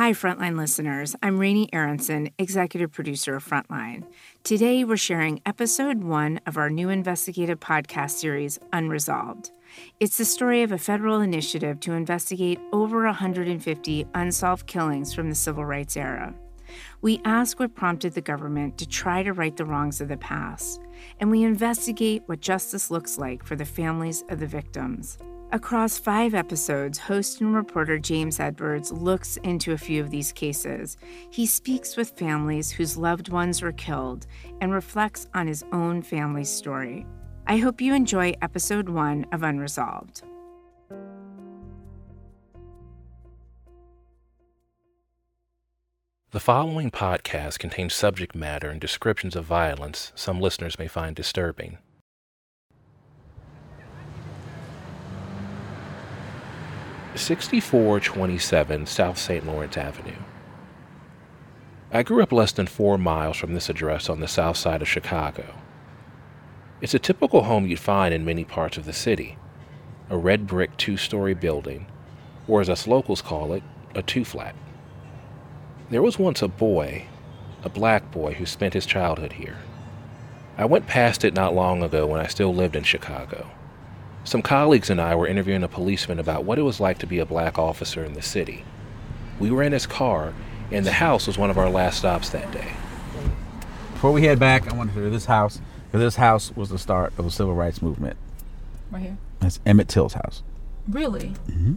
Hi, Frontline listeners. I'm Raney Aronson, executive producer of Frontline. Today, we're sharing episode one of our new investigative podcast series, Unresolved. It's the story of a federal initiative to investigate over 150 unsolved killings from the civil rights era. We ask what prompted the government to try to right the wrongs of the past, and we investigate what justice looks like for the families of the victims. Across five episodes, host and reporter James Edwards looks into a few of these cases. He speaks with families whose loved ones were killed and reflects on his own family's story. I hope you enjoy episode one of Unresolved. The following podcast contains subject matter and descriptions of violence some listeners may find disturbing. 6427 South St. Lawrence Avenue. I grew up less than four miles from this address on the south side of Chicago. It's a typical home you'd find in many parts of the city a red brick two story building, or as us locals call it, a two flat. There was once a boy, a black boy, who spent his childhood here. I went past it not long ago when I still lived in Chicago. Some colleagues and I were interviewing a policeman about what it was like to be a black officer in the city. We were in his car, and the house was one of our last stops that day. Before we head back, I want to show this house, because this house was the start of the civil rights movement. Right here. That's Emmett Till's house. Really? Mhm.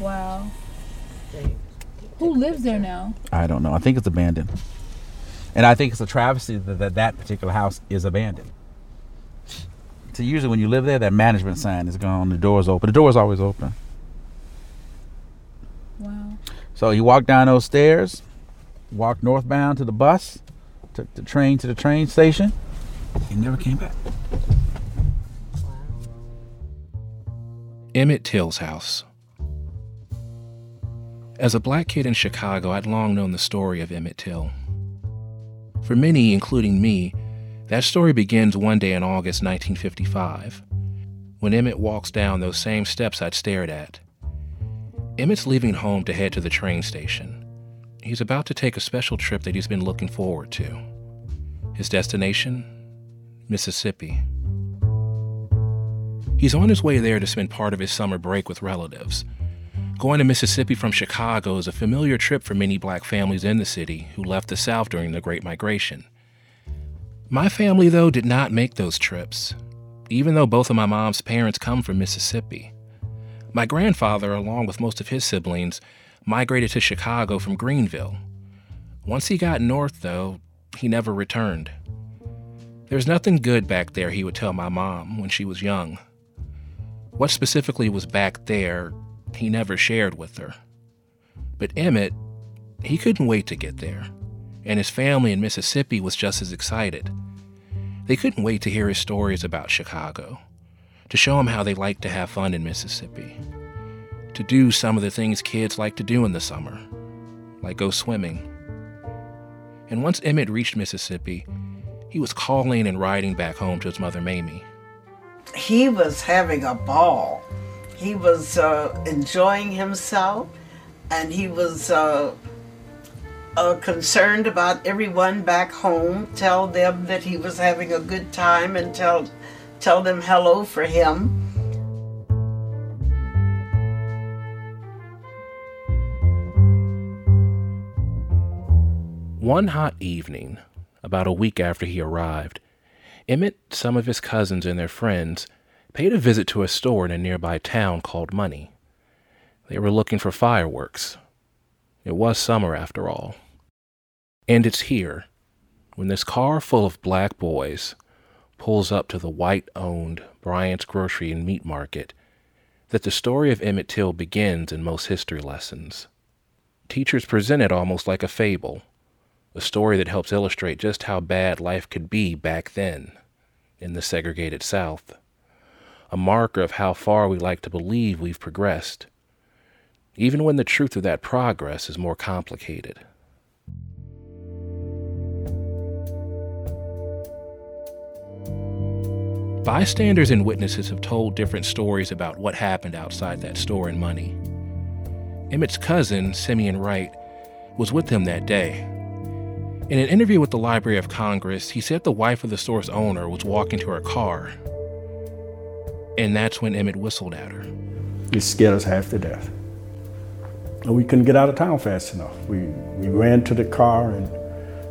Wow. Who lives there now? I don't know. I think it's abandoned. And I think it's a travesty that that, that particular house is abandoned. So usually when you live there, that management sign is gone, the door's open. The door's always open. Wow. So he walked down those stairs, walked northbound to the bus, took the train to the train station. He never came back. Emmett Till's house. As a black kid in Chicago, I'd long known the story of Emmett Till. For many, including me, that story begins one day in August 1955, when Emmett walks down those same steps I'd stared at. Emmett's leaving home to head to the train station. He's about to take a special trip that he's been looking forward to. His destination? Mississippi. He's on his way there to spend part of his summer break with relatives. Going to Mississippi from Chicago is a familiar trip for many black families in the city who left the South during the Great Migration. My family, though, did not make those trips, even though both of my mom's parents come from Mississippi. My grandfather, along with most of his siblings, migrated to Chicago from Greenville. Once he got north, though, he never returned. There's nothing good back there, he would tell my mom when she was young. What specifically was back there, he never shared with her. But Emmett, he couldn't wait to get there, and his family in Mississippi was just as excited. They couldn't wait to hear his stories about Chicago, to show him how they liked to have fun in Mississippi, to do some of the things kids like to do in the summer, like go swimming. And once Emmett reached Mississippi, he was calling and riding back home to his mother Mamie. he was having a ball. He was uh, enjoying himself, and he was uh, uh, concerned about everyone back home. Tell them that he was having a good time, and tell tell them hello for him. One hot evening, about a week after he arrived, Emmett, some of his cousins, and their friends paid a visit to a store in a nearby town called Money. They were looking for fireworks. It was summer, after all. And it's here, when this car full of black boys pulls up to the white owned Bryant's Grocery and Meat Market, that the story of Emmett Till begins in most history lessons. Teachers present it almost like a fable, a story that helps illustrate just how bad life could be back then in the segregated South, a marker of how far we like to believe we've progressed, even when the truth of that progress is more complicated. Bystanders and witnesses have told different stories about what happened outside that store in Money. Emmett's cousin, Simeon Wright, was with him that day. In an interview with the Library of Congress, he said the wife of the store's owner was walking to her car. And that's when Emmett whistled at her. It scared us half to death. And we couldn't get out of town fast enough. We, we ran to the car, and,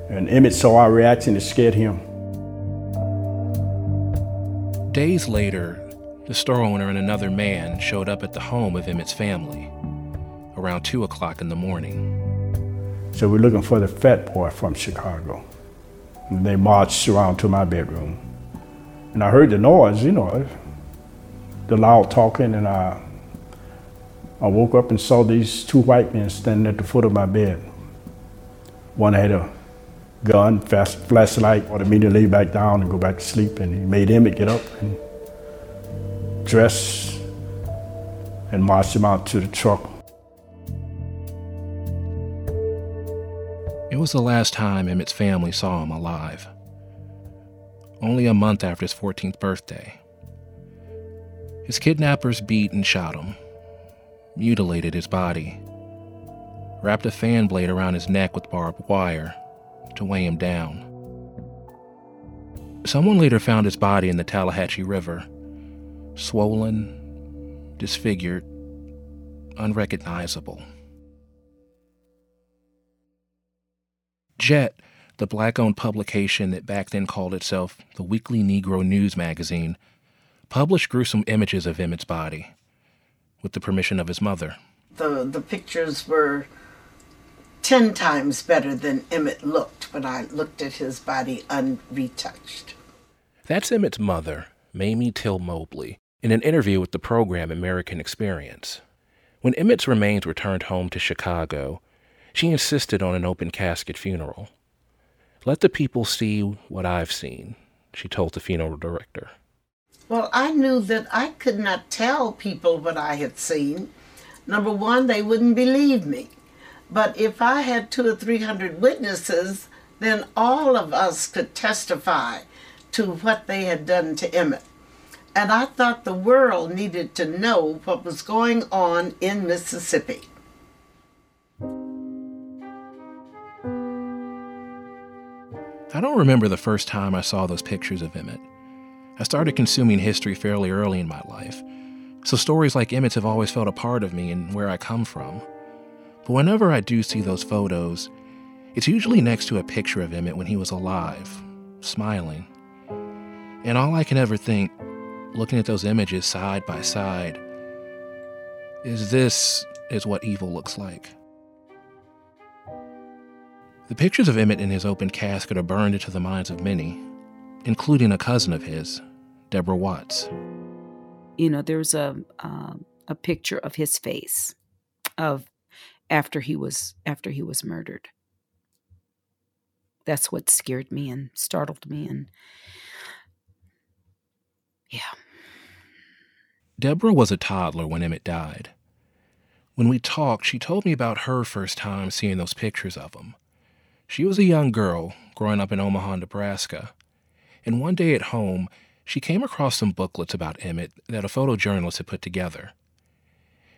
and Emmett saw our reaction. It scared him. Days later, the store owner and another man showed up at the home of Emmett's family around 2 o'clock in the morning. So we're looking for the fat boy from Chicago. And they marched around to my bedroom. And I heard the noise, you know, the loud talking, and I, I woke up and saw these two white men standing at the foot of my bed. One had a gun, fast flashlight, ordered me to lay back down and go back to sleep, and he made Emmett get up and dress and march him out to the truck It was the last time Emmett's family saw him alive. Only a month after his 14th birthday. His kidnappers beat and shot him, mutilated his body, wrapped a fan blade around his neck with barbed wire to weigh him down. Someone later found his body in the Tallahatchie River, swollen, disfigured, unrecognizable. Jet, the black owned publication that back then called itself the Weekly Negro News magazine, published gruesome images of Emmett's body with the permission of his mother. The, the pictures were 10 times better than Emmett looked when I looked at his body unretouched. That's Emmett's mother, Mamie Till Mobley, in an interview with the program American Experience. When Emmett's remains returned home to Chicago, she insisted on an open casket funeral. Let the people see what I've seen, she told the funeral director. Well, I knew that I could not tell people what I had seen. Number one, they wouldn't believe me. But if I had two or three hundred witnesses, then all of us could testify to what they had done to Emmett. And I thought the world needed to know what was going on in Mississippi. I don't remember the first time I saw those pictures of Emmett. I started consuming history fairly early in my life, so stories like Emmett's have always felt a part of me and where I come from. But whenever I do see those photos, it's usually next to a picture of Emmett when he was alive, smiling. And all I can ever think, looking at those images side by side, is this is what evil looks like. The pictures of Emmett in his open casket are burned into the minds of many, including a cousin of his, Deborah Watts. You know, there's a uh, a picture of his face of after he was after he was murdered. That's what scared me and startled me and yeah. Deborah was a toddler when Emmett died. When we talked, she told me about her first time seeing those pictures of him. She was a young girl growing up in Omaha, Nebraska, and one day at home, she came across some booklets about Emmett that a photojournalist had put together.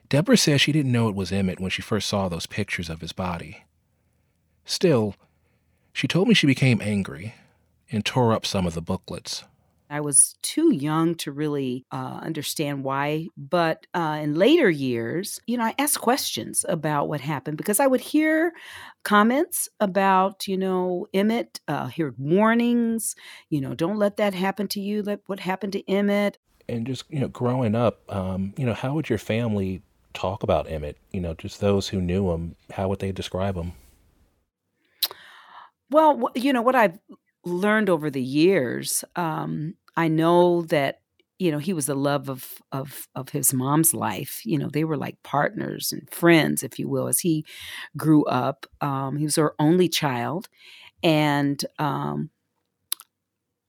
Deborah says she didn't know it was Emmett when she first saw those pictures of his body. Still, she told me she became angry and tore up some of the booklets. I was too young to really uh, understand why. But uh, in later years, you know, I asked questions about what happened because I would hear comments about, you know, Emmett, uh, hear warnings, you know, don't let that happen to you, let what happened to Emmett. And just, you know, growing up, um, you know, how would your family talk about Emmett? You know, just those who knew him, how would they describe him? Well, you know, what I've learned over the years, um, I know that you know he was the love of of of his mom's life. You know they were like partners and friends, if you will, as he grew up. Um, he was her only child, and um,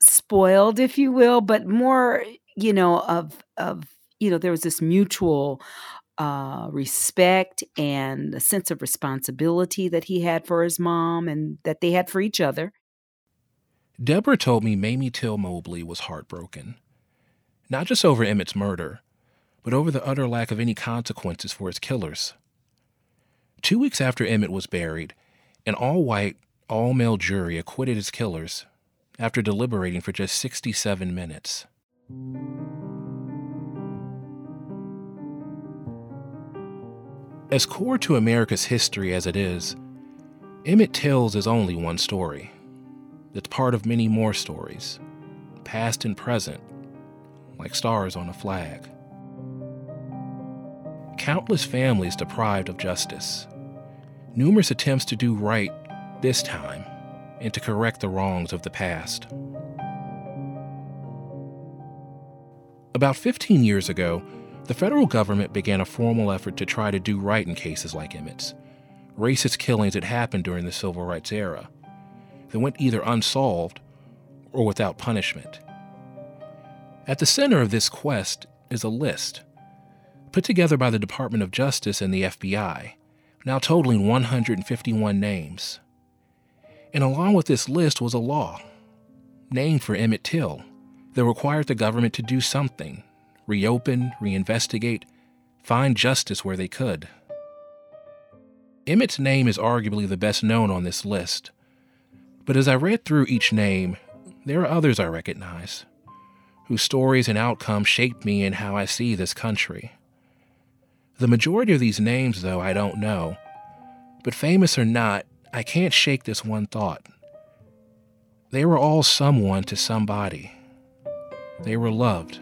spoiled, if you will, but more you know of of you know there was this mutual uh, respect and a sense of responsibility that he had for his mom and that they had for each other. Deborah told me Mamie Till Mobley was heartbroken. Not just over Emmett's murder, but over the utter lack of any consequences for his killers. Two weeks after Emmett was buried, an all white, all male jury acquitted his killers after deliberating for just 67 minutes. As core to America's history as it is, Emmett Till's is only one story. It's part of many more stories, past and present, like stars on a flag. Countless families deprived of justice. Numerous attempts to do right this time and to correct the wrongs of the past. About 15 years ago, the federal government began a formal effort to try to do right in cases like Emmett's, racist killings that happened during the civil rights era, that went either unsolved or without punishment. At the center of this quest is a list put together by the Department of Justice and the FBI, now totaling 151 names. And along with this list was a law, named for Emmett Till, that required the government to do something reopen, reinvestigate, find justice where they could. Emmett's name is arguably the best known on this list, but as I read through each name, there are others I recognize, whose stories and outcomes shaped me in how I see this country. The majority of these names, though, I don't know, but famous or not, I can't shake this one thought. They were all someone to somebody. They were loved.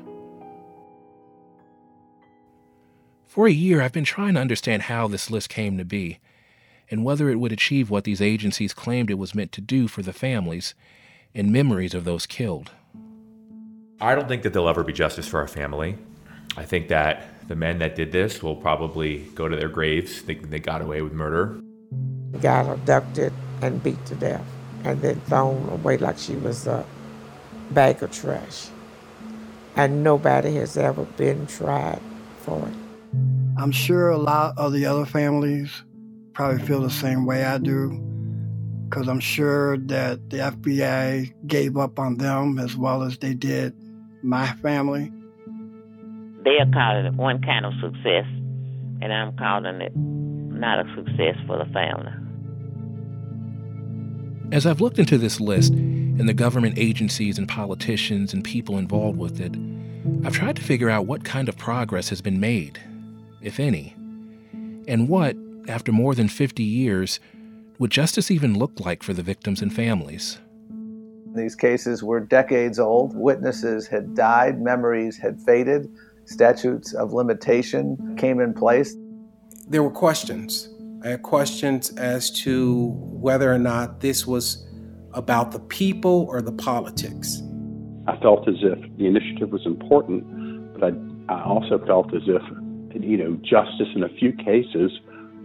For a year, I've been trying to understand how this list came to be and whether it would achieve what these agencies claimed it was meant to do for the families and memories of those killed. I don't think that there'll ever be justice for our family. I think that the men that did this will probably go to their graves thinking they got away with murder. Got abducted and beat to death, and then thrown away like she was a bag of trash. And nobody has ever been tried for it. I'm sure a lot of the other families probably feel the same way I do, because I'm sure that the FBI gave up on them as well as they did my family. They're calling it one kind of success, and I'm calling it not a success for the family. As I've looked into this list and the government agencies and politicians and people involved with it, I've tried to figure out what kind of progress has been made, if any, and what, after more than 50 years, would justice even look like for the victims and families. These cases were decades old. Witnesses had died, memories had faded, statutes of limitation came in place. There were questions. I had questions as to whether or not this was about the people or the politics. I felt as if the initiative was important, but I, I also felt as if, you know, justice in a few cases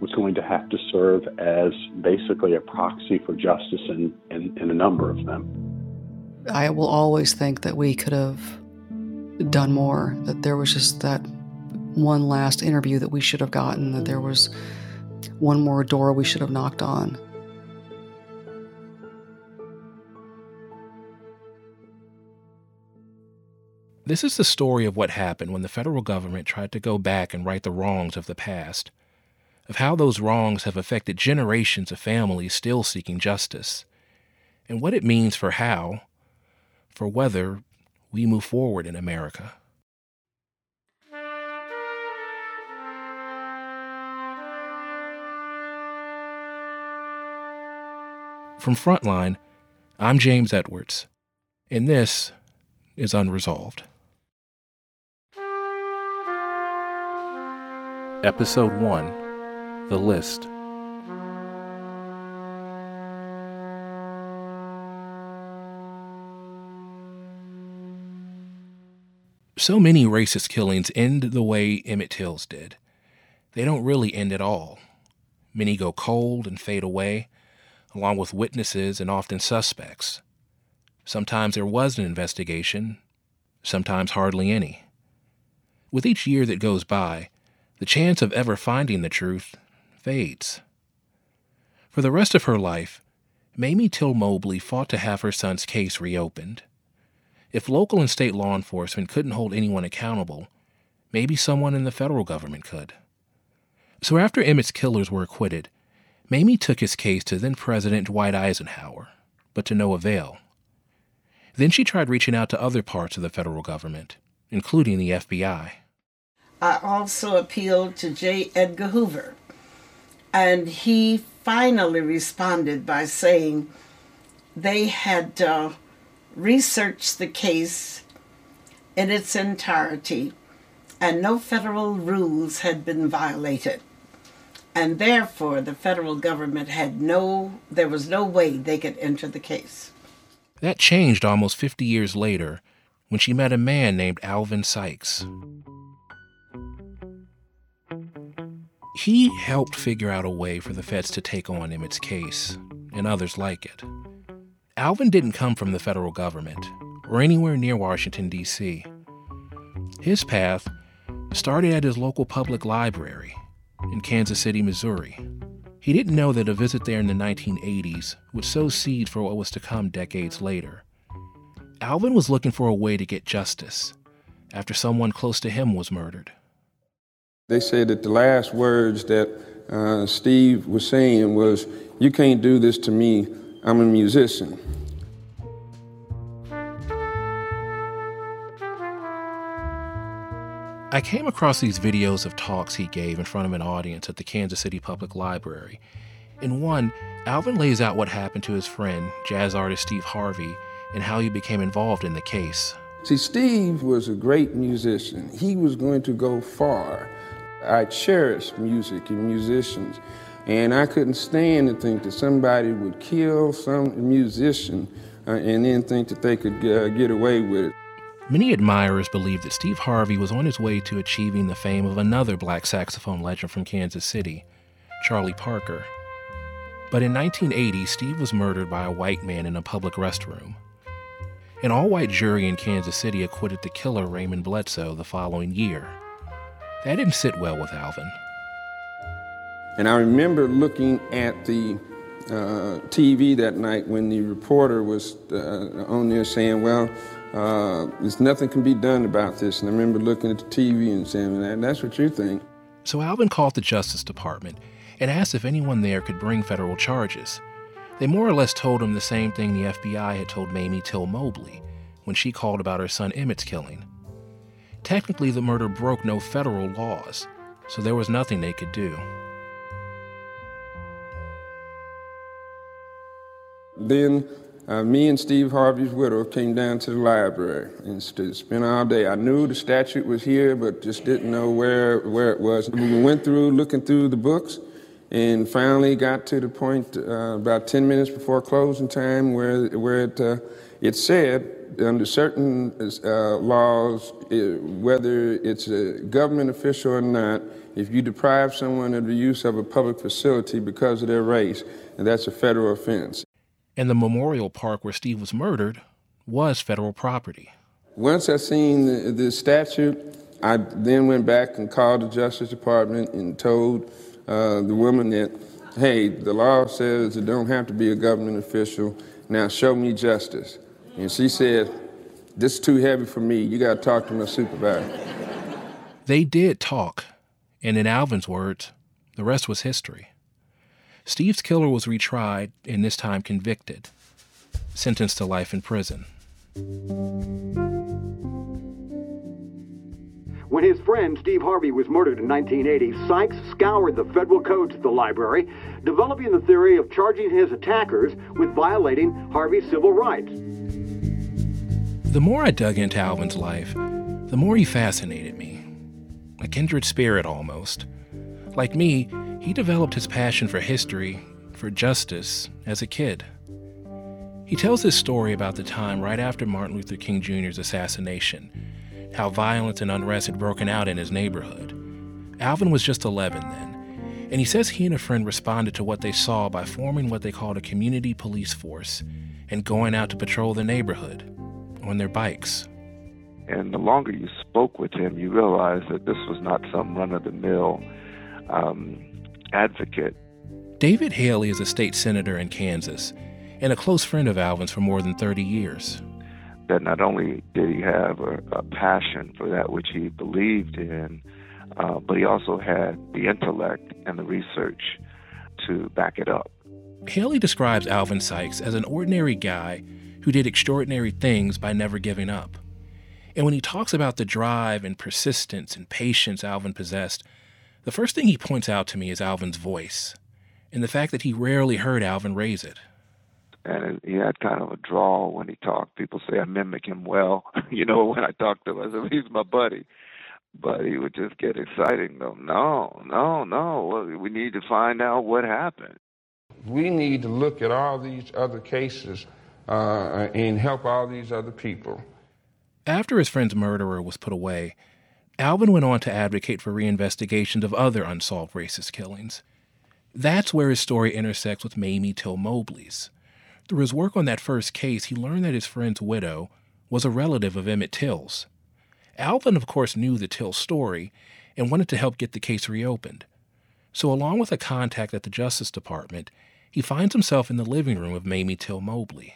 was going to have to serve as basically a proxy for justice in, in, in a number of them. I will always think that we could have done more, that there was just that one last interview that we should have gotten, that there was one more door we should have knocked on. This is the story of what happened when the federal government tried to go back and right the wrongs of the past, of how those wrongs have affected generations of families still seeking justice, and what it means for how, for whether, we move forward in America. From Frontline, I'm James Edwards, and this is Unresolved. Episode 1 The List. So many racist killings end the way Emmett Till's did. They don't really end at all. Many go cold and fade away, along with witnesses and often suspects. Sometimes there was an investigation, sometimes hardly any. With each year that goes by, the chance of ever finding the truth fades. For the rest of her life, Mamie Till Mobley fought to have her son's case reopened. If local and state law enforcement couldn't hold anyone accountable, maybe someone in the federal government could. So after Emmett's killers were acquitted, Mamie took his case to then President Dwight Eisenhower, but to no avail. Then she tried reaching out to other parts of the federal government, including the FBI. I also appealed to J. Edgar Hoover, and he finally responded by saying they had uh, researched the case in its entirety and no federal rules had been violated. And therefore, the federal government had no, there was no way they could enter the case. That changed almost 50 years later when she met a man named Alvin Sykes. He helped figure out a way for the feds to take on Emmett's case, and others like it. Alvin didn't come from the federal government or anywhere near Washington, D.C. His path started at his local public library in Kansas City, Missouri. He didn't know that a visit there in the 1980s would sow seeds for what was to come decades later. Alvin was looking for a way to get justice after someone close to him was murdered. They said that the last words that uh, Steve was saying was, You can't do this to me, I'm a musician. I came across these videos of talks he gave in front of an audience at the Kansas City Public Library. In one, Alvin lays out what happened to his friend, jazz artist Steve Harvey, and how he became involved in the case. See, Steve was a great musician. He was going to go far. I cherish music and musicians, and I couldn't stand to think that somebody would kill some musician uh, and then think that they could uh, get away with it. Many admirers believe that Steve Harvey was on his way to achieving the fame of another black saxophone legend from Kansas City, Charlie Parker. But in 1980, Steve was murdered by a white man in a public restroom. An all white jury in Kansas City acquitted the killer, Raymond Bledsoe, the following year. That didn't sit well with Alvin. And I remember looking at the uh, TV that night when the reporter was uh, on there saying, Well, uh, there's nothing can be done about this. And I remember looking at the TV and saying, That's what you think. So Alvin called the Justice Department and asked if anyone there could bring federal charges. They more or less told him the same thing the FBI had told Mamie Till Mobley when she called about her son Emmett's killing. Technically, the murder broke no federal laws, so there was nothing they could do. Then uh, me and Steve Harvey's widow came down to the library and spent all day. I knew the statute was here, but just didn't know where, where it was. We went through looking through the books and finally got to the point uh, about 10 minutes before closing time where, where it, uh, it said under certain uh, laws, it, whether it's a government official or not, if you deprive someone of the use of a public facility because of their race, and that's a federal offense. And the memorial park where Steve was murdered was federal property. Once I seen the, the statute, I then went back and called the Justice Department and told uh, the woman that, hey, the law says it don't have to be a government official. Now show me justice. And she said, This is too heavy for me. You got to talk to my supervisor. They did talk. And in Alvin's words, the rest was history. Steve's killer was retried and this time convicted, sentenced to life in prison. When his friend Steve Harvey was murdered in 1980, Sykes scoured the federal codes at the library, developing the theory of charging his attackers with violating Harvey's civil rights. The more I dug into Alvin's life, the more he fascinated me. A kindred spirit almost. Like me, he developed his passion for history, for justice, as a kid. He tells this story about the time right after Martin Luther King Jr.'s assassination, how violence and unrest had broken out in his neighborhood. Alvin was just 11 then, and he says he and a friend responded to what they saw by forming what they called a community police force and going out to patrol the neighborhood on their bikes. And the longer you spoke with him, you realized that this was not some run of the mill um, advocate. David Haley is a state senator in Kansas and a close friend of Alvin's for more than 30 years. That not only did he have a, a passion for that which he believed in, uh, but he also had the intellect and the research to back it up. Haley describes Alvin Sykes as an ordinary guy who did extraordinary things by never giving up. And when he talks about the drive and persistence and patience Alvin possessed, the first thing he points out to me is Alvin's voice and the fact that he rarely heard Alvin raise it. And he had kind of a drawl when he talked. People say I mimic him well. you know, when I talk to him, I said, he's my buddy. But he would just get excited and go, no, no, no. We need to find out what happened. We need to look at all these other cases uh, and help all these other people. After his friend's murderer was put away, Alvin went on to advocate for reinvestigations of other unsolved racist killings. That's where his story intersects with Mamie Till Mobley's. Through his work on that first case, he learned that his friend's widow was a relative of Emmett Till's. Alvin, of course, knew the Till story and wanted to help get the case reopened. So, along with a contact at the Justice Department, he finds himself in the living room of Mamie Till Mobley.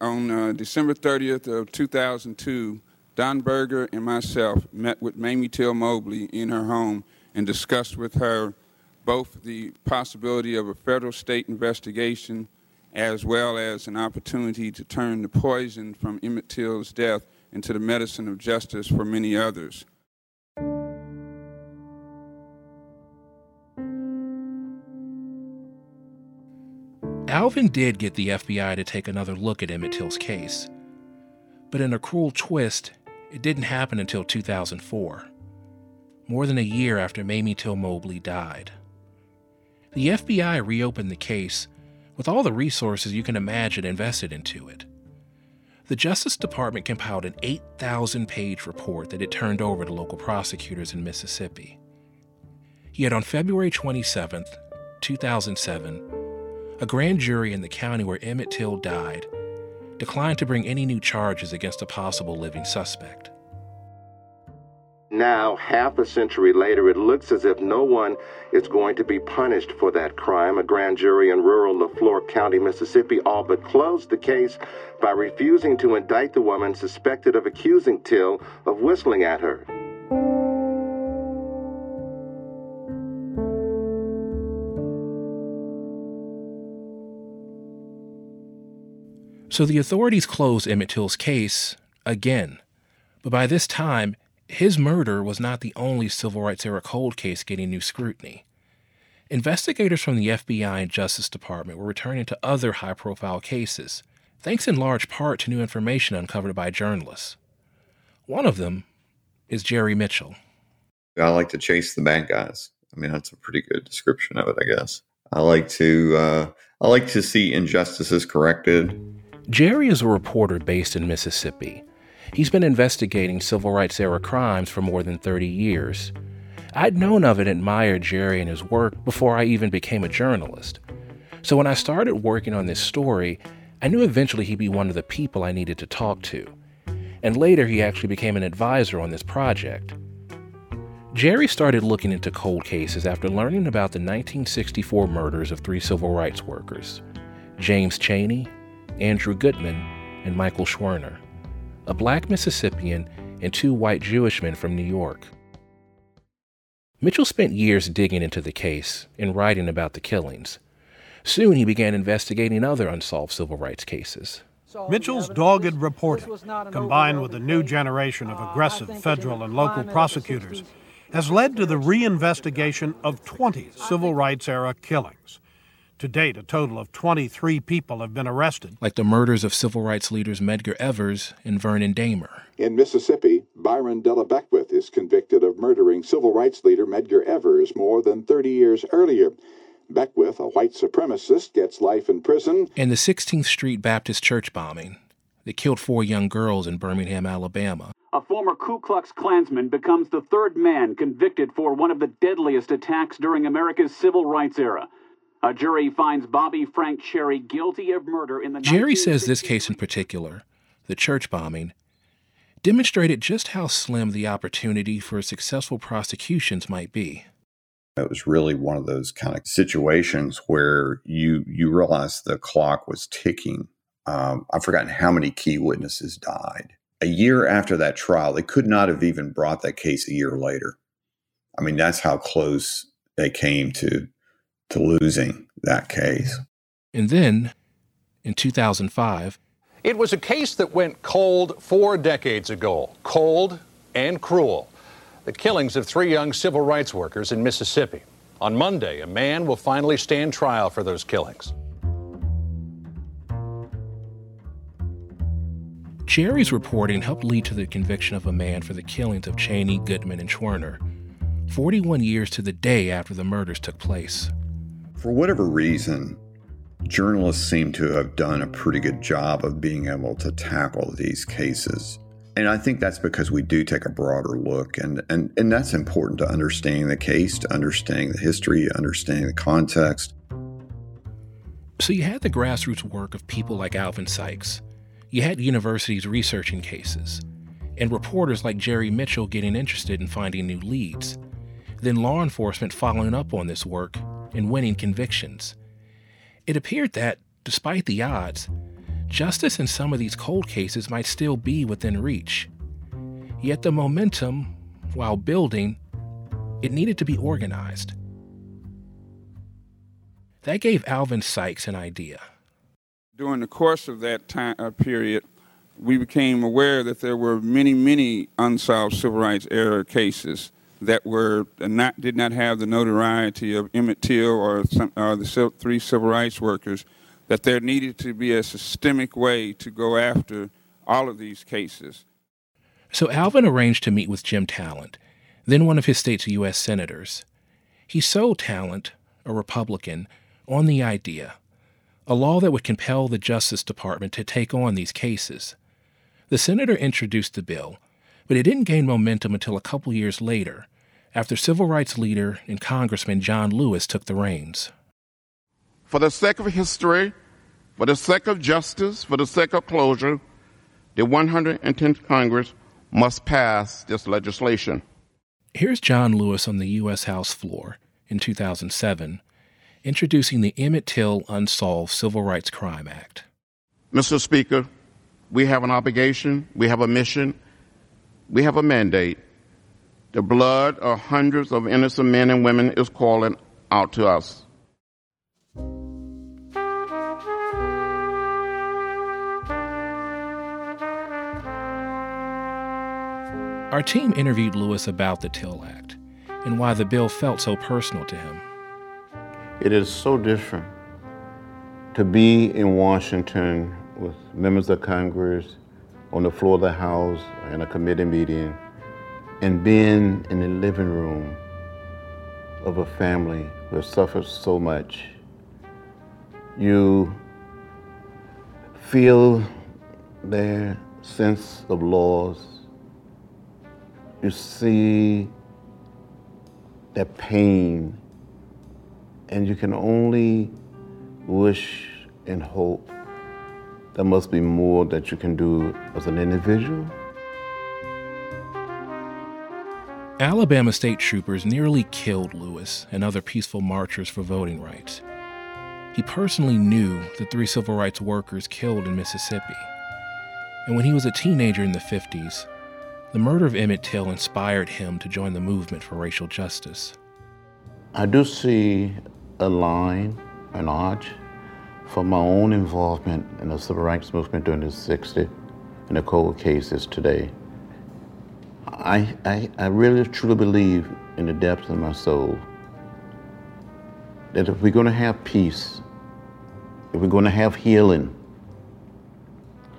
On uh, December 30th of 2002, Don Berger and myself met with Mamie Till Mobley in her home and discussed with her both the possibility of a federal state investigation as well as an opportunity to turn the poison from Emmett Till's death into the medicine of justice for many others. Alvin did get the FBI to take another look at Emmett Till's case. But in a cruel twist, it didn't happen until 2004, more than a year after Mamie Till Mobley died. The FBI reopened the case with all the resources you can imagine invested into it. The Justice Department compiled an 8,000 page report that it turned over to local prosecutors in Mississippi. Yet on February 27, 2007, a grand jury in the county where Emmett Till died declined to bring any new charges against a possible living suspect. Now, half a century later, it looks as if no one is going to be punished for that crime. A grand jury in rural Leflore County, Mississippi, all but closed the case by refusing to indict the woman suspected of accusing Till of whistling at her. So the authorities closed Emmett Till's case again. But by this time, his murder was not the only civil rights era cold case getting new scrutiny. Investigators from the FBI and Justice Department were returning to other high profile cases, thanks in large part to new information uncovered by journalists. One of them is Jerry Mitchell. I like to chase the bad guys. I mean, that's a pretty good description of it, I guess. I like to uh, I like to see injustices corrected. Jerry is a reporter based in Mississippi. He's been investigating civil rights era crimes for more than 30 years. I'd known of and admired Jerry and his work before I even became a journalist. So when I started working on this story, I knew eventually he'd be one of the people I needed to talk to. And later, he actually became an advisor on this project. Jerry started looking into cold cases after learning about the 1964 murders of three civil rights workers James Chaney, Andrew Goodman, and Michael Schwerner, a black Mississippian and two white Jewish men from New York. Mitchell spent years digging into the case and writing about the killings. Soon he began investigating other unsolved civil rights cases. Mitchell's dogged reporting, combined with a new generation of aggressive federal and local prosecutors, has led to the reinvestigation of 20 civil rights era killings. To date, a total of 23 people have been arrested. Like the murders of civil rights leaders Medgar Evers and Vernon Dahmer. In Mississippi, Byron De La Beckwith is convicted of murdering civil rights leader Medgar Evers more than 30 years earlier. Beckwith, a white supremacist, gets life in prison. And the 16th Street Baptist Church bombing that killed four young girls in Birmingham, Alabama. A former Ku Klux Klansman becomes the third man convicted for one of the deadliest attacks during America's civil rights era. A jury finds Bobby Frank Cherry guilty of murder in the. Jerry says this case in particular, the church bombing, demonstrated just how slim the opportunity for successful prosecutions might be. It was really one of those kind of situations where you you realize the clock was ticking. Um, I've forgotten how many key witnesses died. A year after that trial, they could not have even brought that case a year later. I mean, that's how close they came to to losing that case. And then, in 2005, it was a case that went cold four decades ago. Cold and cruel. The killings of three young civil rights workers in Mississippi. On Monday, a man will finally stand trial for those killings. Jerry's reporting helped lead to the conviction of a man for the killings of Chaney, Goodman, and Schwerner, 41 years to the day after the murders took place. For whatever reason, journalists seem to have done a pretty good job of being able to tackle these cases. And I think that's because we do take a broader look, and, and, and that's important to understanding the case, to understanding the history, understanding the context. So you had the grassroots work of people like Alvin Sykes. You had universities researching cases, and reporters like Jerry Mitchell getting interested in finding new leads. Then law enforcement following up on this work and winning convictions. It appeared that, despite the odds, justice in some of these cold cases might still be within reach. Yet the momentum, while building, it needed to be organized. That gave Alvin Sykes an idea. During the course of that time uh, period, we became aware that there were many, many unsolved civil rights era cases that were not did not have the notoriety of Emmett Till or, some, or the three civil rights workers that there needed to be a systemic way to go after all of these cases. So Alvin arranged to meet with Jim Talent, then one of his state's U.S. senators. He sold Talent, a Republican, on the idea a law that would compel the Justice Department to take on these cases. The senator introduced the bill, but it didn't gain momentum until a couple years later, after civil rights leader and Congressman John Lewis took the reins. For the sake of history, for the sake of justice, for the sake of closure, the 110th Congress must pass this legislation. Here's John Lewis on the U.S. House floor in 2007, introducing the Emmett Till Unsolved Civil Rights Crime Act. Mr. Speaker, we have an obligation, we have a mission, we have a mandate. The blood of hundreds of innocent men and women is calling out to us. Our team interviewed Lewis about the Till Act and why the bill felt so personal to him. It is so different to be in Washington with members of Congress on the floor of the House in a committee meeting and being in the living room of a family who has suffered so much. You feel their sense of loss you see their pain, and you can only wish and hope there must be more that you can do as an individual. Alabama state troopers nearly killed Lewis and other peaceful marchers for voting rights. He personally knew the three civil rights workers killed in Mississippi. And when he was a teenager in the 50s, the murder of Emmett Till inspired him to join the movement for racial justice. I do see a line, an arch, from my own involvement in the civil rights movement during the 60s and the cold cases today. I, I, I really truly believe in the depths of my soul that if we're going to have peace, if we're going to have healing,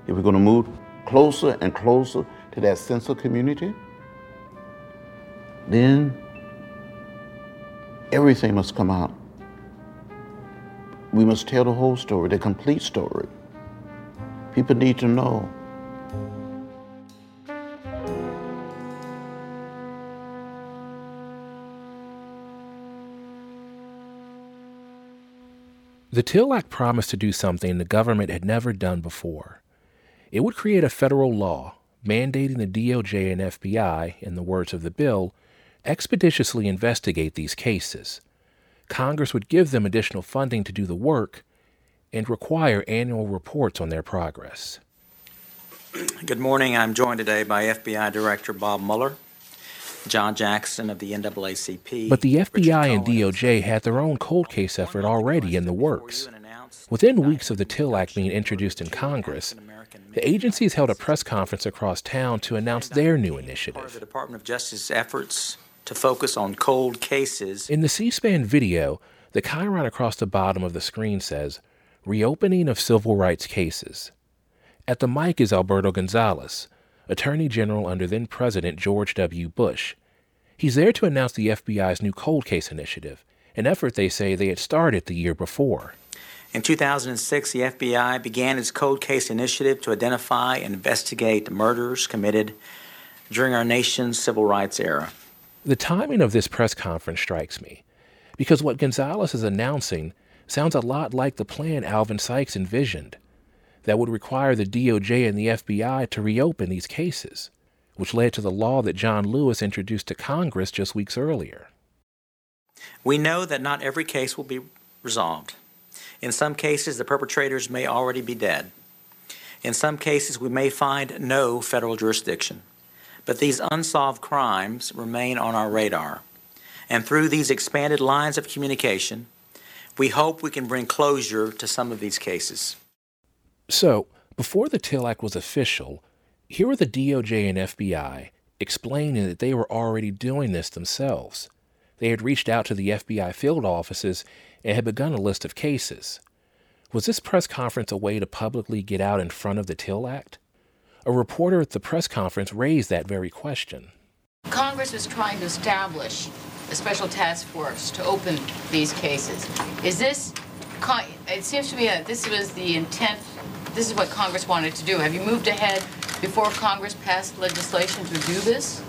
if we're going to move closer and closer to that sense of community, then everything must come out. We must tell the whole story, the complete story. People need to know. The Till Act promised to do something the government had never done before. It would create a federal law mandating the DOJ and FBI, in the words of the bill, expeditiously investigate these cases. Congress would give them additional funding to do the work and require annual reports on their progress. Good morning. I'm joined today by FBI Director Bob Mueller. John Jackson of the NAACP. But the FBI and DOJ had their own cold case effort already in the works. Within weeks of the Till Act being introduced in Congress, the agencies held a press conference across town to announce their new initiative. The Department of Justice efforts to focus on cold cases. In the C SPAN video, the chyron across the bottom of the screen says, Reopening of Civil Rights Cases. At the mic is Alberto Gonzales, Attorney General under then President George W. Bush. He's there to announce the FBI's new cold case initiative, an effort they say they had started the year before. In 2006, the FBI began its cold case initiative to identify and investigate murders committed during our nation's civil rights era. The timing of this press conference strikes me because what Gonzales is announcing sounds a lot like the plan Alvin Sykes envisioned that would require the DOJ and the FBI to reopen these cases, which led to the law that John Lewis introduced to Congress just weeks earlier. We know that not every case will be resolved. In some cases, the perpetrators may already be dead. In some cases, we may find no federal jurisdiction. But these unsolved crimes remain on our radar. And through these expanded lines of communication, we hope we can bring closure to some of these cases. So, before the Till Act was official, here were the DOJ and FBI explaining that they were already doing this themselves. They had reached out to the FBI field offices and had begun a list of cases. Was this press conference a way to publicly get out in front of the Till Act? A reporter at the press conference raised that very question. Congress was trying to establish a special task force to open these cases. Is this, it seems to me that this was the intent this is what Congress wanted to do. Have you moved ahead before Congress passed legislation to do this?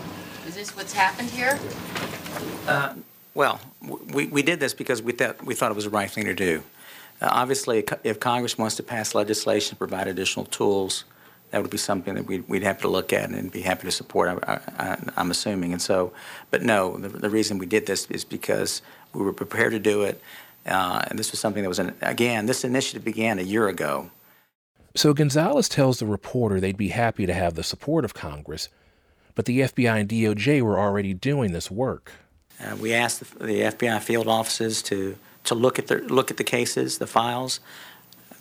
Is this what's happened here? Uh, well, we, we did this because we thought, we thought it was the right thing to do. Uh, obviously, if Congress wants to pass legislation to provide additional tools, that would be something that we'd, we'd have to look at and be happy to support, I, am assuming. And so, but no, the, the, reason we did this is because we were prepared to do it. Uh, and this was something that was, an, again, this initiative began a year ago. So Gonzales tells the reporter they'd be happy to have the support of Congress, but the FBI and DOJ were already doing this work. Uh, we asked the, the, FBI field offices to, to look, at the, look at the cases, the files,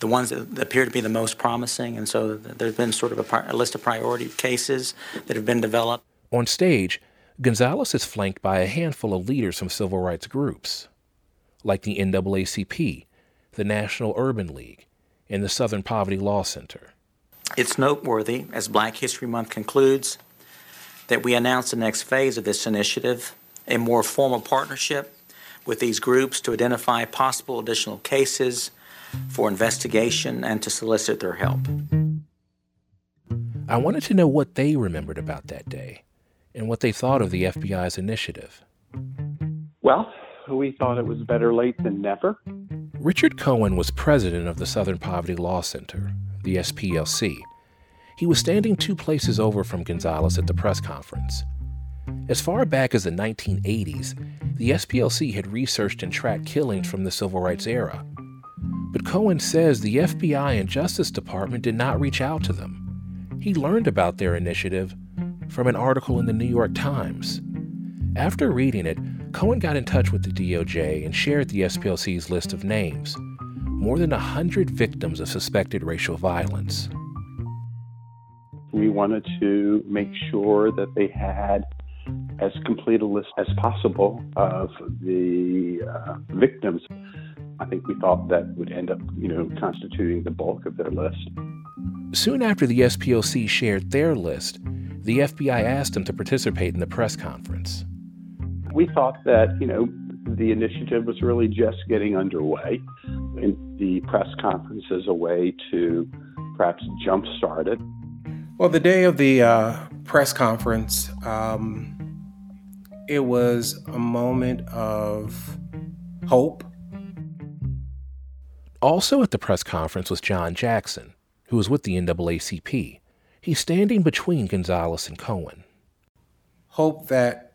the ones that appear to be the most promising, and so there's been sort of a, a list of priority cases that have been developed. On stage, Gonzales is flanked by a handful of leaders from civil rights groups, like the NAACP, the National Urban League, and the Southern Poverty Law Center. It's noteworthy, as Black History Month concludes, that we announce the next phase of this initiative, a more formal partnership with these groups to identify possible additional cases for investigation and to solicit their help. I wanted to know what they remembered about that day and what they thought of the FBI's initiative. Well, we thought it was better late than never. Richard Cohen was president of the Southern Poverty Law Center, the SPLC. He was standing two places over from Gonzales at the press conference. As far back as the 1980s, the SPLC had researched and tracked killings from the civil rights era. But Cohen says the FBI and Justice Department did not reach out to them. He learned about their initiative from an article in the New York Times. After reading it, Cohen got in touch with the DOJ and shared the SPLC's list of names more than 100 victims of suspected racial violence. We wanted to make sure that they had as complete a list as possible of the uh, victims. I think we thought that would end up, you know, constituting the bulk of their list. Soon after the SPLC shared their list, the FBI asked them to participate in the press conference we thought that, you know, the initiative was really just getting underway. And the press conference is a way to perhaps jumpstart it. Well, the day of the uh, press conference, um, it was a moment of hope. Also at the press conference was John Jackson, who was with the NAACP. He's standing between Gonzales and Cohen. Hope that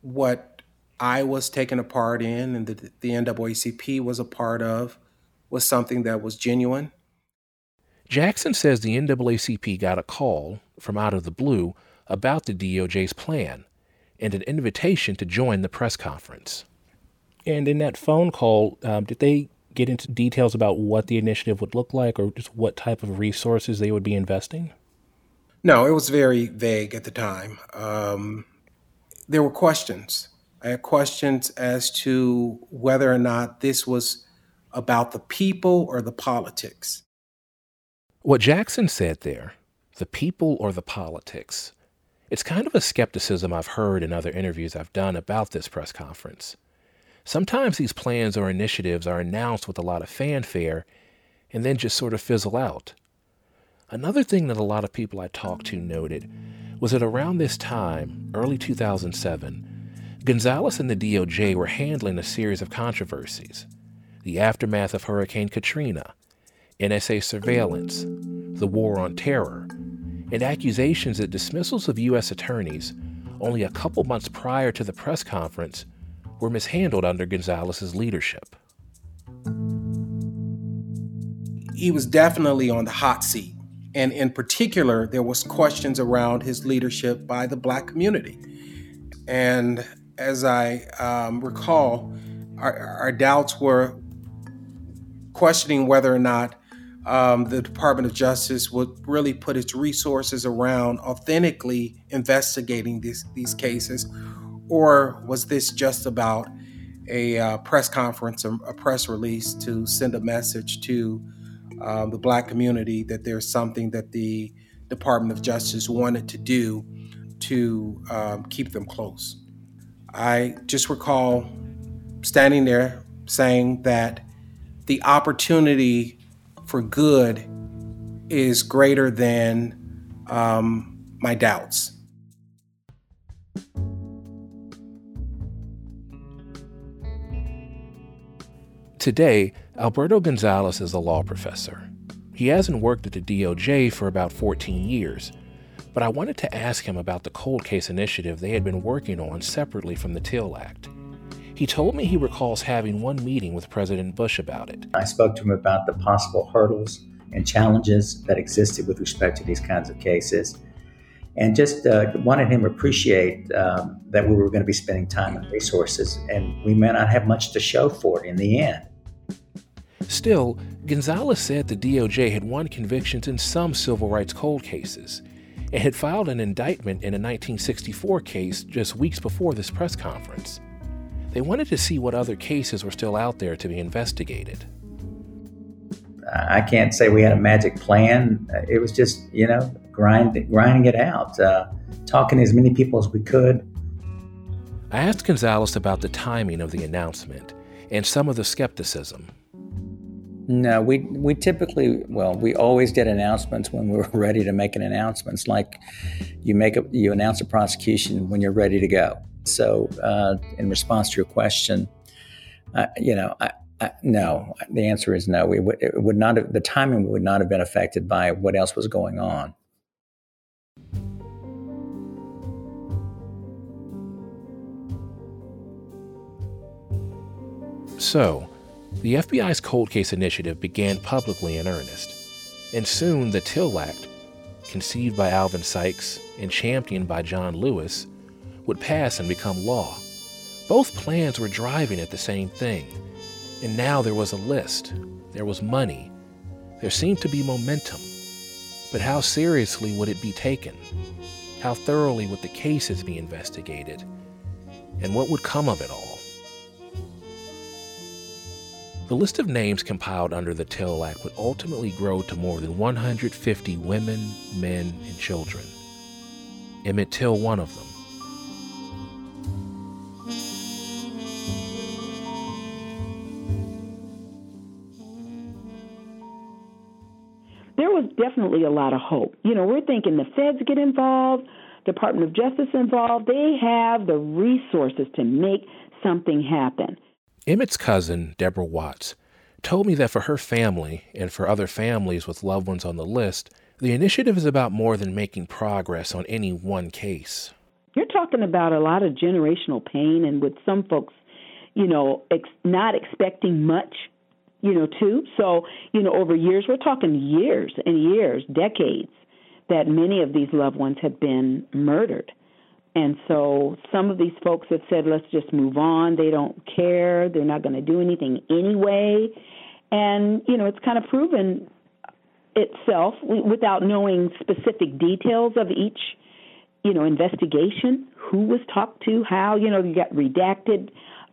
what I was taking a part in and the, the NAACP was a part of was something that was genuine. Jackson says the NAACP got a call from out of the blue about the DOJ's plan. and an invitation to join the press conference. And in that phone call, um, did they get into details about what the initiative would look like or just what type of resources they would be investing? No, it was very vague at the time. Um, there were questions. I had questions as to whether or not this was about the people or the politics. What Jackson said there, the people or the politics, it's kind of a skepticism I've heard in other interviews I've done about this press conference. Sometimes these plans or initiatives are announced with a lot of fanfare and then just sort of fizzle out. Another thing that a lot of people I talked to noted was that around this time, early 2007, Gonzales and the DOJ were handling a series of controversies the aftermath of Hurricane Katrina, NSA surveillance, the war on terror, and accusations that dismissals of U.S. attorneys only a couple months prior to the press conference were mishandled under Gonzales' leadership. He was definitely on the hot seat. And in particular, there was questions around his leadership by the black community. And as I um, recall, our, our, doubts were questioning whether or not um, the Department of Justice would really put its resources around authentically investigating these, these cases or was this just about a uh, press conference, a, a, press release to send a message to um, the black community that there's something that the Department of Justice wanted to do to um, keep them close? I just recall standing there saying that the opportunity for good is greater than um, my doubts. Today, Alberto Gonzales is a law professor. He hasn't worked at the DOJ for about 14 years, but I wanted to ask him about the cold case initiative they had been working on separately from the Till Act. He told me he recalls having one meeting with President Bush about it. I spoke to him about the possible hurdles and challenges that existed with respect to these kinds of cases and just uh, wanted him to appreciate um, that we were going to be spending time and resources and we may not have much to show for it in the end. Still, Gonzales said the DOJ had won convictions in some civil rights cold cases and had filed an indictment in a 1964 case just weeks before this press conference. They wanted to see what other cases were still out there to be investigated. I can't say we had a magic plan. It was just, you know, grind, grinding it out, uh, talking to as many people as we could. I asked Gonzales about the timing of the announcement and some of the skepticism. No, we we typically well, we always did announcements when we were ready to make an announcement. It's like you make a you announce a prosecution when you're ready to go. So, uh, in response to your question, uh, you know, I, I, no. The answer is no. We would, it would not have, the timing would not have been affected by what else was going on. So, the FBI's cold case initiative began publicly in earnest, and soon the Till Act, conceived by Alvin Sykes and championed by John Lewis, would pass and become law. Both plans were driving at the same thing, and now there was a list, there was money, there seemed to be momentum. But how seriously would it be taken? How thoroughly would the cases be investigated? And what would come of it all? The list of names compiled under the Till Act would ultimately grow to more than 150 women, men, and children. Emmett Till, one of them. There was definitely a lot of hope. You know, we're thinking the feds get involved, Department of Justice involved. They have the resources to make something happen. Emmett's cousin, Deborah Watts, told me that for her family and for other families with loved ones on the list, the initiative is about more than making progress on any one case. You're talking about a lot of generational pain, and with some folks, you know, ex- not expecting much, you know, too. So, you know, over years, we're talking years and years, decades, that many of these loved ones have been murdered. And so some of these folks have said, let's just move on. They don't care. They're not going to do anything anyway. And, you know, it's kind of proven itself without knowing specific details of each, you know, investigation, who was talked to, how, you know, you got redacted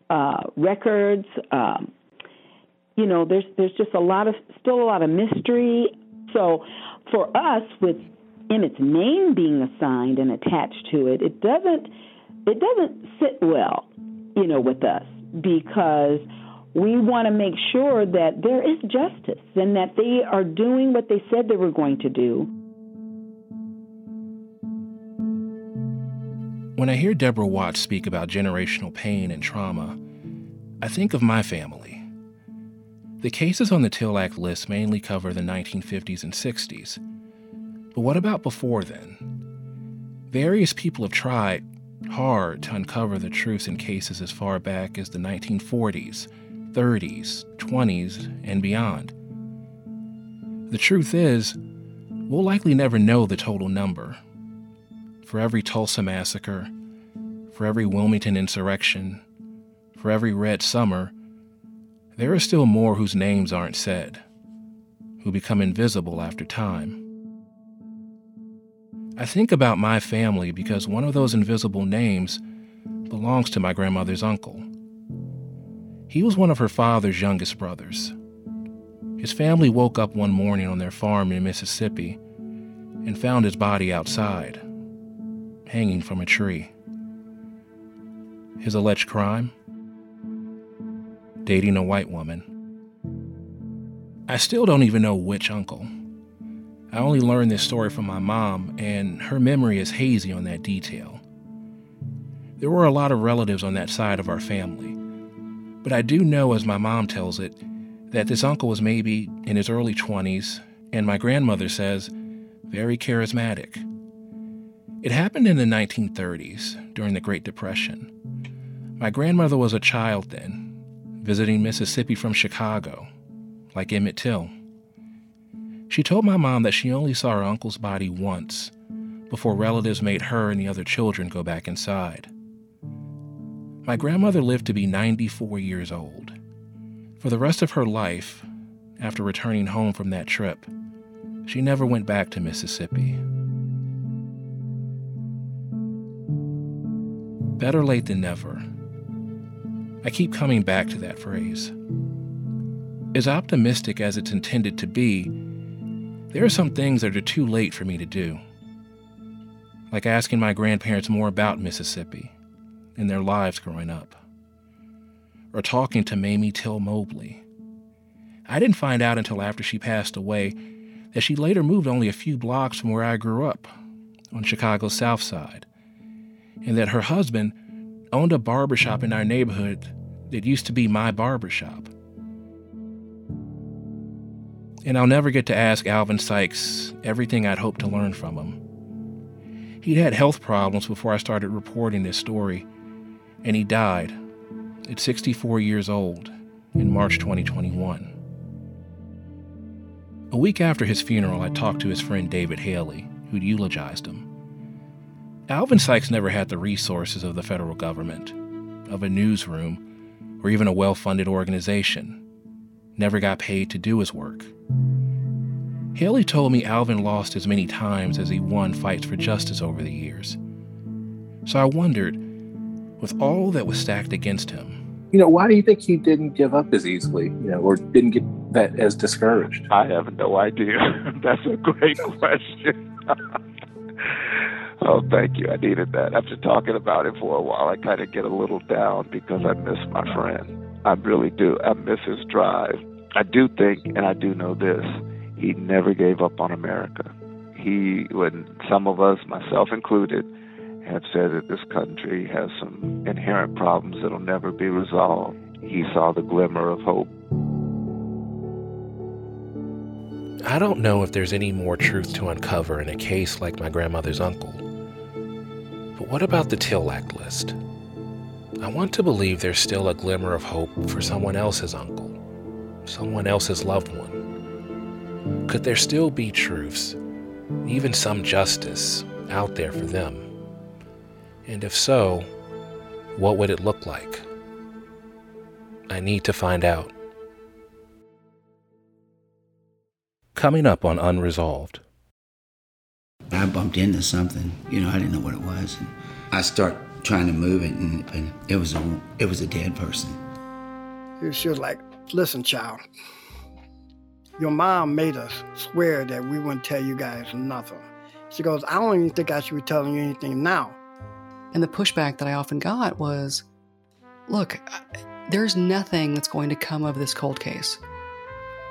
uh, records. Um, you know, there's there's just a lot of still a lot of mystery. So for us, with Emmett's name being assigned and attached to it, it doesn't it doesn't sit well, you know, with us because we want to make sure that there is justice and that they are doing what they said they were going to do. When I hear Deborah Watts speak about generational pain and trauma, I think of my family. The cases on the Till Act list mainly cover the 1950s and 60s. But what about before then? Various people have tried hard to uncover the truths in cases as far back as the 1940s, 30s, 20s, and beyond. The truth is, we'll likely never know the total number. For every Tulsa massacre, for every Wilmington insurrection, for every Red Summer, there are still more whose names aren't said, who become invisible after time. I think about my family because one of those invisible names belongs to my grandmother's uncle. He was one of her father's youngest brothers. His family woke up one morning on their farm in Mississippi and found his body outside, hanging from a tree. His alleged crime? Dating a white woman. I still don't even know which uncle. I only learned this story from my mom, and her memory is hazy on that detail. There were a lot of relatives on that side of our family, but I do know, as my mom tells it, that this uncle was maybe in his early 20s, and my grandmother says, very charismatic. It happened in the 1930s, during the Great Depression. My grandmother was a child then, visiting Mississippi from Chicago, like Emmett Till. She told my mom that she only saw her uncle's body once before relatives made her and the other children go back inside. My grandmother lived to be 94 years old. For the rest of her life, after returning home from that trip, she never went back to Mississippi. Better late than never. I keep coming back to that phrase. As optimistic as it's intended to be, there are some things that are too late for me to do. Like asking my grandparents more about Mississippi and their lives growing up. Or talking to Mamie Till Mobley. I didn't find out until after she passed away that she later moved only a few blocks from where I grew up, on Chicago's South Side, and that her husband owned a barbershop in our neighborhood that used to be my barbershop. And I'll never get to ask Alvin Sykes everything I'd hoped to learn from him. He'd had health problems before I started reporting this story, and he died at 64 years old in March 2021. A week after his funeral, I talked to his friend David Haley, who'd eulogized him. Alvin Sykes never had the resources of the federal government, of a newsroom, or even a well funded organization. Never got paid to do his work. Haley told me Alvin lost as many times as he won fights for justice over the years. So I wondered with all that was stacked against him. You know, why do you think he didn't give up as easily, you know, or didn't get that as discouraged? I have no idea. That's a great question. oh, thank you. I needed that. After talking about it for a while, I kind of get a little down because I miss my friend. I really do. I miss his drive. I do think, and I do know this, he never gave up on America. He, when some of us, myself included, have said that this country has some inherent problems that'll never be resolved. He saw the glimmer of hope. I don't know if there's any more truth to uncover in a case like my grandmother's uncle. But what about the Till Act list? I want to believe there's still a glimmer of hope for someone else's uncle, someone else's loved one. Could there still be truths, even some justice, out there for them? And if so, what would it look like? I need to find out. Coming up on Unresolved. I bumped into something, you know, I didn't know what it was. And I start trying to move it, and, and it was a it was a dead person. She was like, "Listen, child, your mom made us swear that we wouldn't tell you guys nothing." She goes, "I don't even think I should be telling you anything now." And the pushback that I often got was, "Look, there's nothing that's going to come of this cold case."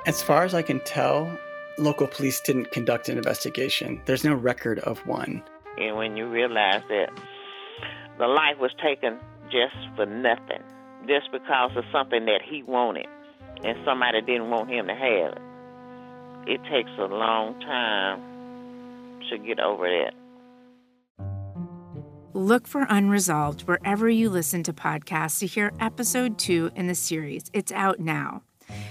As far as I can tell, local police didn't conduct an investigation. There's no record of one. And when you realize that the life was taken just for nothing, just because of something that he wanted and somebody didn't want him to have it, it takes a long time to get over that. Look for Unresolved wherever you listen to podcasts to hear episode two in the series. It's out now.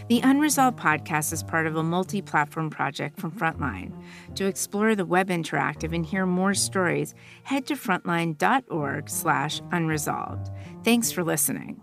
The Unresolved podcast is part of a multi platform project from Frontline. To explore the web interactive and hear more stories, head to frontline.org slash unresolved. Thanks for listening.